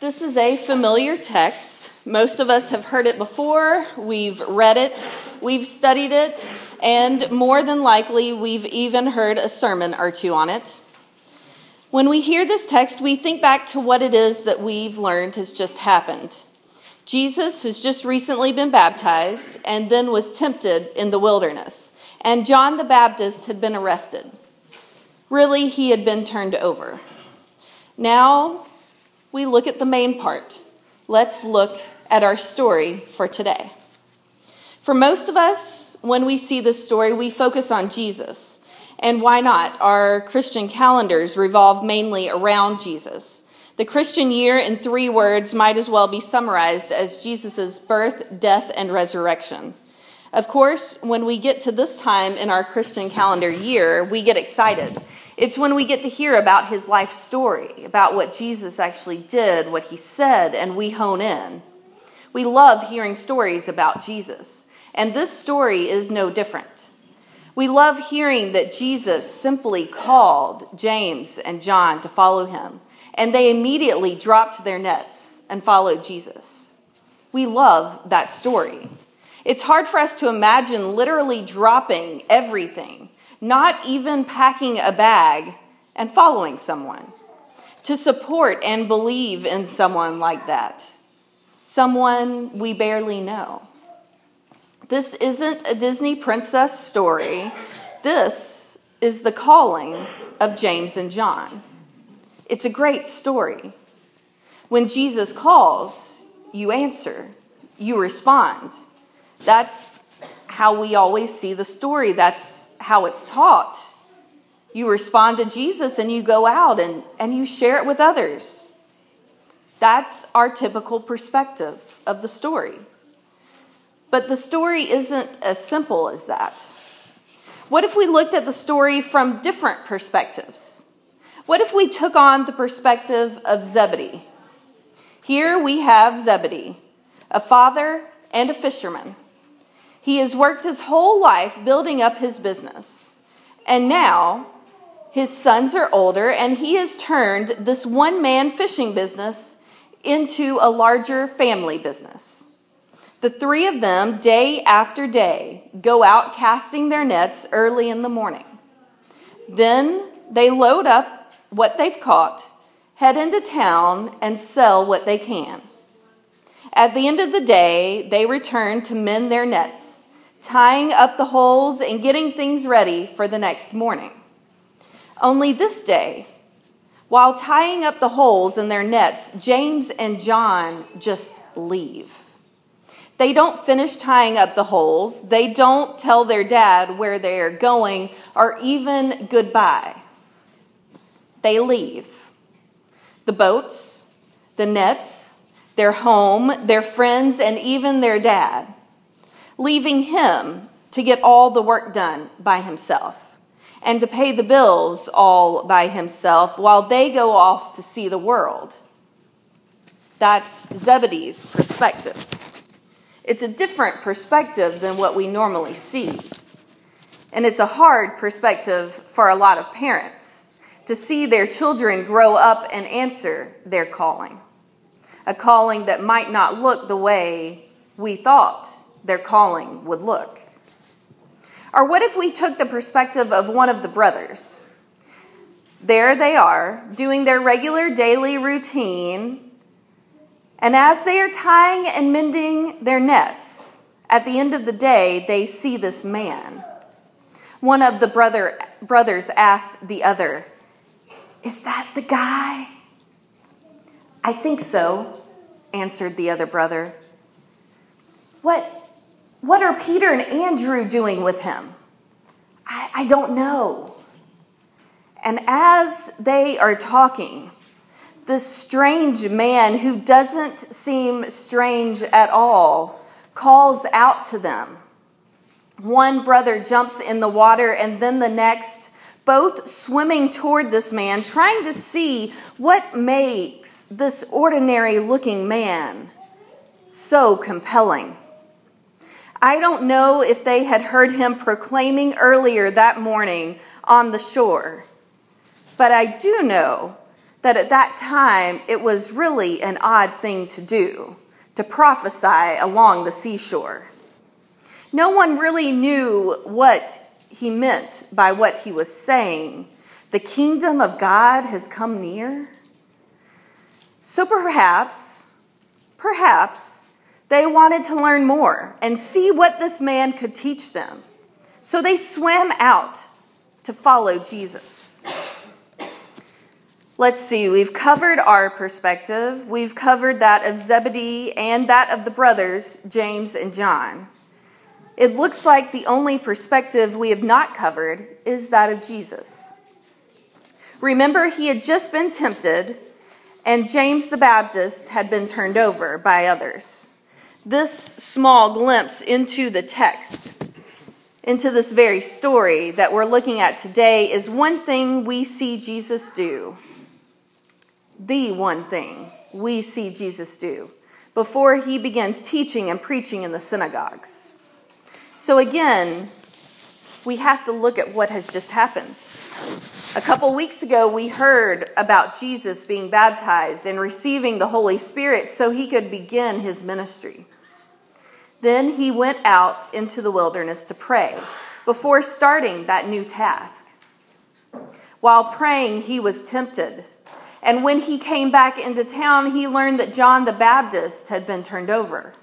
This is a familiar text. Most of us have heard it before, we've read it, we've studied it, and more than likely, we've even heard a sermon or two on it. When we hear this text, we think back to what it is that we've learned has just happened. Jesus has just recently been baptized and then was tempted in the wilderness, and John the Baptist had been arrested. Really, he had been turned over. Now, we look at the main part. Let's look at our story for today. For most of us, when we see this story, we focus on Jesus. And why not? Our Christian calendars revolve mainly around Jesus. The Christian year, in three words, might as well be summarized as Jesus' birth, death, and resurrection. Of course, when we get to this time in our Christian calendar year, we get excited it's when we get to hear about his life story, about what Jesus actually did, what he said, and we hone in. We love hearing stories about Jesus, and this story is no different. We love hearing that Jesus simply called James and John to follow him, and they immediately dropped their nets and followed Jesus. We love that story. It's hard for us to imagine literally dropping everything not even packing a bag and following someone, to support and believe in someone like that, someone we barely know. This isn't a Disney princess story. This is the calling of James and John. It's a great story. When Jesus calls, you answer, you respond. That's how we always see the story. That's how it's taught. You respond to Jesus and you go out and, and you share it with others. That's our typical perspective of the story. But the story isn't as simple as that. What if we looked at the story from different perspectives? What if we took on the perspective of Zebedee? Here we have Zebedee, a father and a fisherman. He has worked his whole life building up his business. And now his sons are older, and he has turned this one man fishing business into a larger family business. The three of them, day after day, go out casting their nets early in the morning. Then they load up what they've caught, head into town, and sell what they can. At the end of the day, they return to mend their nets, tying up the holes and getting things ready for the next morning. Only this day, while tying up the holes in their nets, James and John just leave. They don't finish tying up the holes. They don't tell their dad where they're going or even goodbye. They leave. The boats, the nets, their home, their friends, and even their dad, leaving him to get all the work done by himself and to pay the bills all by himself while they go off to see the world. That's Zebedee's perspective. It's a different perspective than what we normally see. And it's a hard perspective for a lot of parents to see their children grow up and answer their calling a calling that might not look the way we thought their calling would look? Or what if we took the perspective of one of the brothers? There they are, doing their regular daily routine, and as they are tying and mending their nets, at the end of the day, they see this man. One of the brother, brothers asked the other, Is that the guy? I think so, answered the other brother. What, what are Peter and Andrew doing with him? I, I don't know. And as they are talking, this strange man who doesn't seem strange at all calls out to them. One brother jumps in the water, and then the next both swimming toward this man, trying to see what makes this ordinary looking man so compelling. I don't know if they had heard him proclaiming earlier that morning on the shore, but I do know that at that time it was really an odd thing to do to prophesy along the seashore. No one really knew what he meant by what he was saying. The kingdom of God has come near. So perhaps, perhaps, they wanted to learn more and see what this man could teach them. So they swam out to follow Jesus. Let's see, we've covered our perspective. We've covered that of Zebedee and that of the brothers, James and John. It looks like the only perspective we have not covered is that of Jesus. Remember, he had just been tempted, and James the Baptist had been turned over by others. This small glimpse into the text, into this very story that we're looking at today, is one thing we see Jesus do. The one thing we see Jesus do before he begins teaching and preaching in the synagogues. So, again, we have to look at what has just happened. A couple weeks ago, we heard about Jesus being baptized and receiving the Holy Spirit so he could begin his ministry. Then he went out into the wilderness to pray before starting that new task. While praying, he was tempted. And when he came back into town, he learned that John the Baptist had been turned over.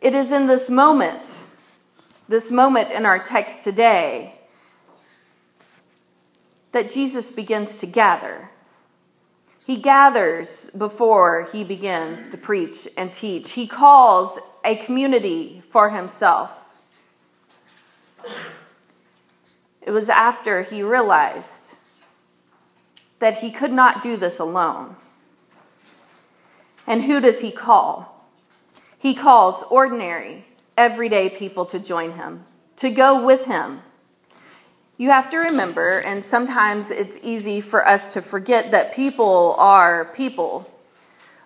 It is in this moment, this moment in our text today, that Jesus begins to gather. He gathers before he begins to preach and teach. He calls a community for himself. It was after he realized that he could not do this alone. And who does he call? He calls ordinary, everyday people to join him, to go with him. You have to remember, and sometimes it's easy for us to forget that people are people.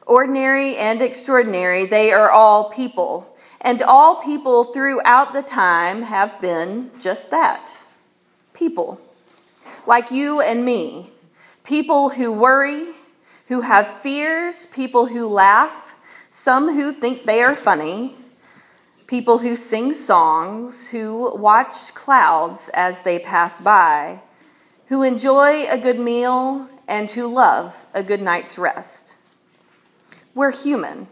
Ordinary and extraordinary, they are all people. And all people throughout the time have been just that people. Like you and me. People who worry, who have fears, people who laugh, some who think they are funny, people who sing songs, who watch clouds as they pass by, who enjoy a good meal, and who love a good night's rest. We're human.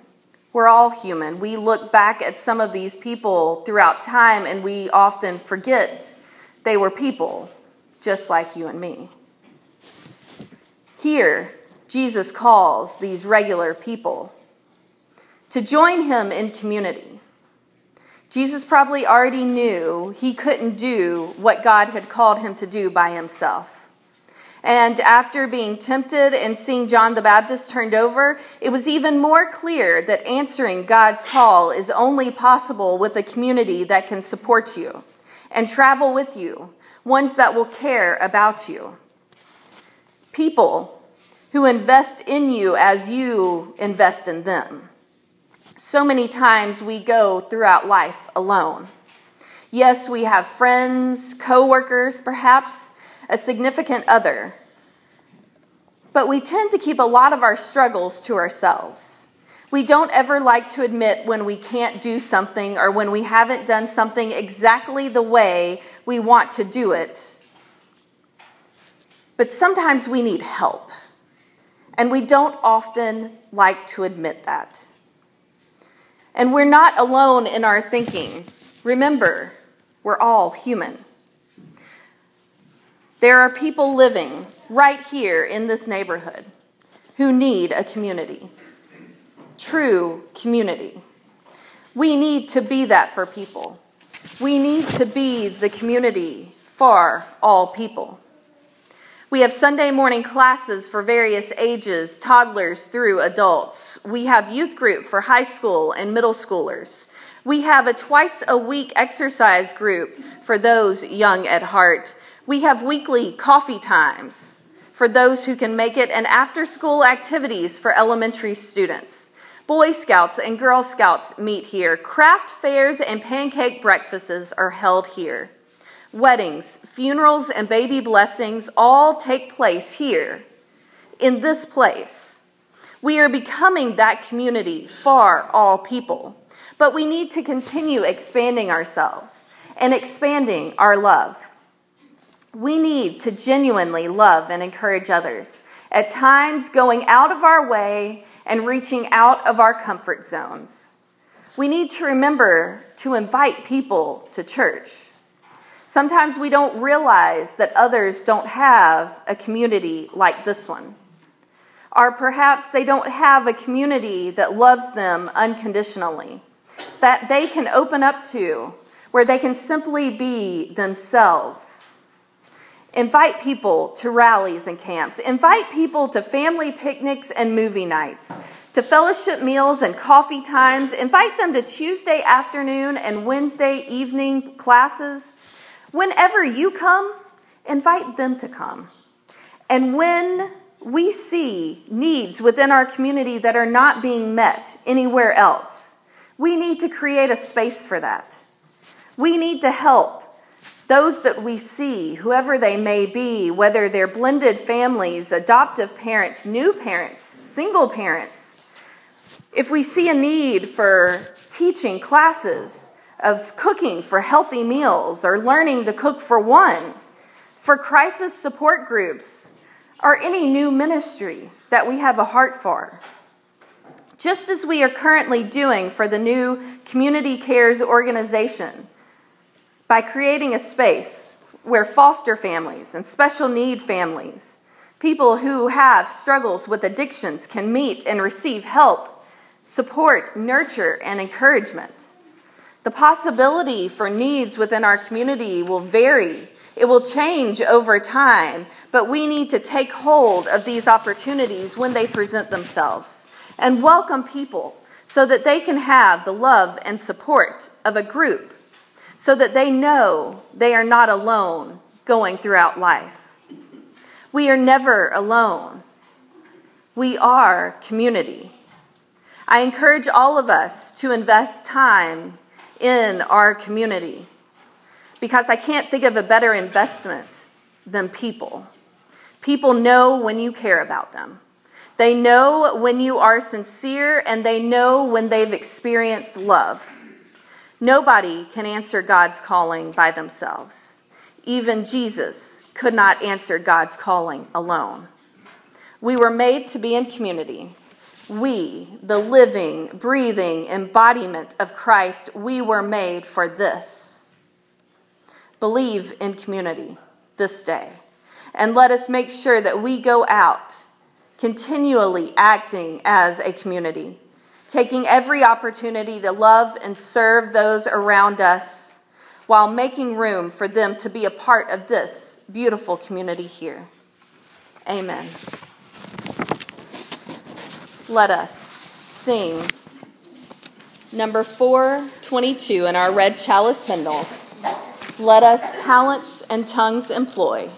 We're all human. We look back at some of these people throughout time and we often forget they were people just like you and me. Here, Jesus calls these regular people to join him in community. Jesus probably already knew he couldn't do what God had called him to do by himself. And after being tempted and seeing John the Baptist turned over, it was even more clear that answering God's call is only possible with a community that can support you and travel with you, ones that will care about you. People who invest in you as you invest in them. So many times we go throughout life alone. Yes, we have friends, coworkers, perhaps a significant other. But we tend to keep a lot of our struggles to ourselves. We don't ever like to admit when we can't do something or when we haven't done something exactly the way we want to do it. But sometimes we need help. And we don't often like to admit that. And we're not alone in our thinking. Remember, we're all human. There are people living right here in this neighborhood who need a community. True community. We need to be that for people. We need to be the community for all people. We have Sunday morning classes for various ages, toddlers through adults. We have youth group for high school and middle schoolers. We have a twice a week exercise group for those young at heart. We have weekly coffee times for those who can make it and after school activities for elementary students. Boy Scouts and Girl Scouts meet here. Craft fairs and pancake breakfasts are held here. Weddings, funerals, and baby blessings all take place here. in this place. We are becoming that community for all people. But we need to continue expanding ourselves and expanding our love. We need to genuinely love and encourage others, at times going out of our way and reaching out of our comfort zones. We need to remember to invite people to church. Sometimes we don't realize that others don't have a community like this one. Or perhaps they don't have a community that loves them unconditionally, that they can open up to, where they can simply be themselves. Invite people to rallies and camps. Invite people to family picnics and movie nights, to fellowship meals and coffee times. Invite them to Tuesday afternoon and Wednesday evening classes. Whenever you come, invite them to come. And when we see needs within our community that are not being met anywhere else, we need to create a space for that. We need to help those that we see, whoever they may be, whether they're blended families, adoptive parents, new parents, single parents. If we see a need for teaching classes, of cooking for healthy meals or learning to cook for one, for crisis support groups, or any new ministry that we have a heart for. Just as we are currently doing for the new Community Cares organization by creating a space where foster families and special need families, people who have struggles with addictions, can meet and receive help, support, nurture, and encouragement. The possibility for needs within our community will vary, it will change over time, but we need to take hold of these opportunities when they present themselves and welcome people so that they can have the love and support of a group, so that they know they are not alone going throughout life. We are never alone. We are community. I encourage all of us to invest time in our community because I can't think of a better investment than people. People know when you care about them. They know when you are sincere and they know when they've experienced love. Nobody can answer God's calling by themselves. Even Jesus could not answer God's calling alone. We were made to be in community. We, the living, breathing embodiment of Christ, we were made for this. Believe in community this day. And let us make sure that we go out continually acting as a community, taking every opportunity to love and serve those around us while making room for them to be a part of this beautiful community here. Amen let us sing number 422 in our red chalice hymnals. Let us talents and tongues employ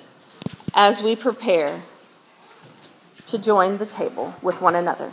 as we prepare to join the table with one another.